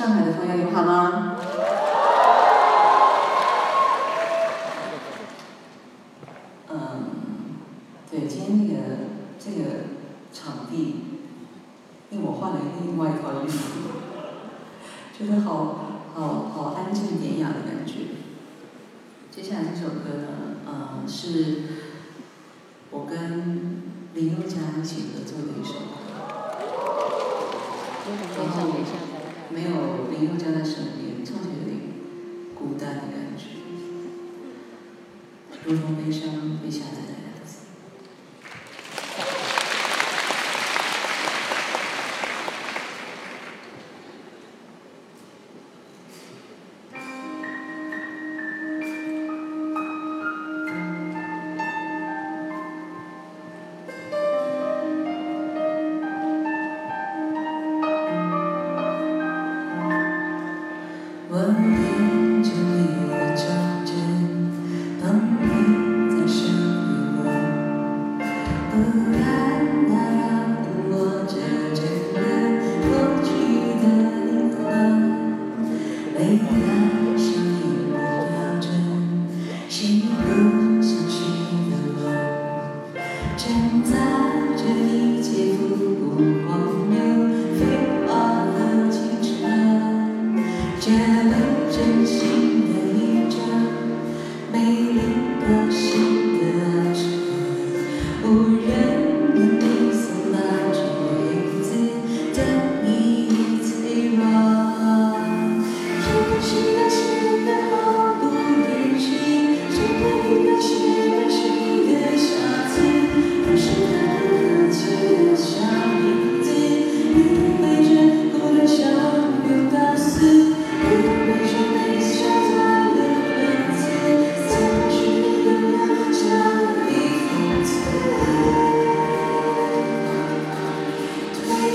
上海的朋友你们好吗？嗯对今天那个这个场地因为我换了另外一套衣服就是好好好安静典雅的感觉。接下来这首歌呢嗯是我跟林宥嘉一起合作的一首歌。然后没有林宥嘉的声音，特别孤单的感觉，如同悲伤被下载。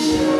Sure.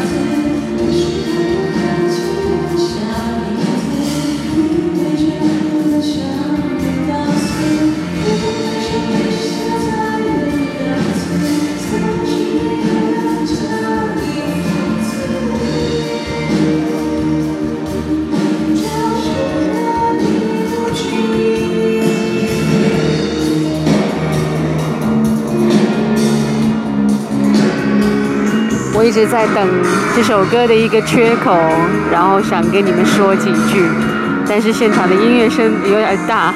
我一直在等这首歌的一个缺口然后想跟你们说几句但是现场的音乐声有点大。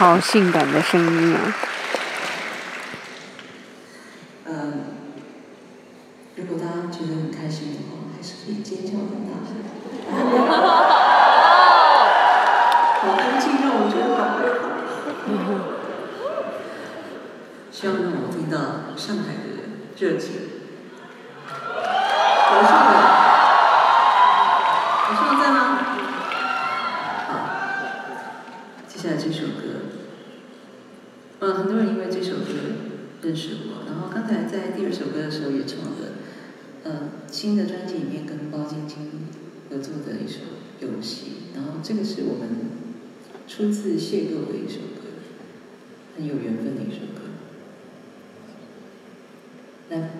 好性感的声音啊？嗯如果大家觉得很开心的话还是可以尖叫的那一下好安静让我觉得好害希望让我听到上海的热情楼上的楼在吗好接下来这首歌嗯很多人因为这首歌认识我然后刚才在第二首歌的时候也唱了嗯新的专辑里面跟包青晶合作的一首游戏然后这个是我们初次邂逅的一首歌很有缘分的一首歌。来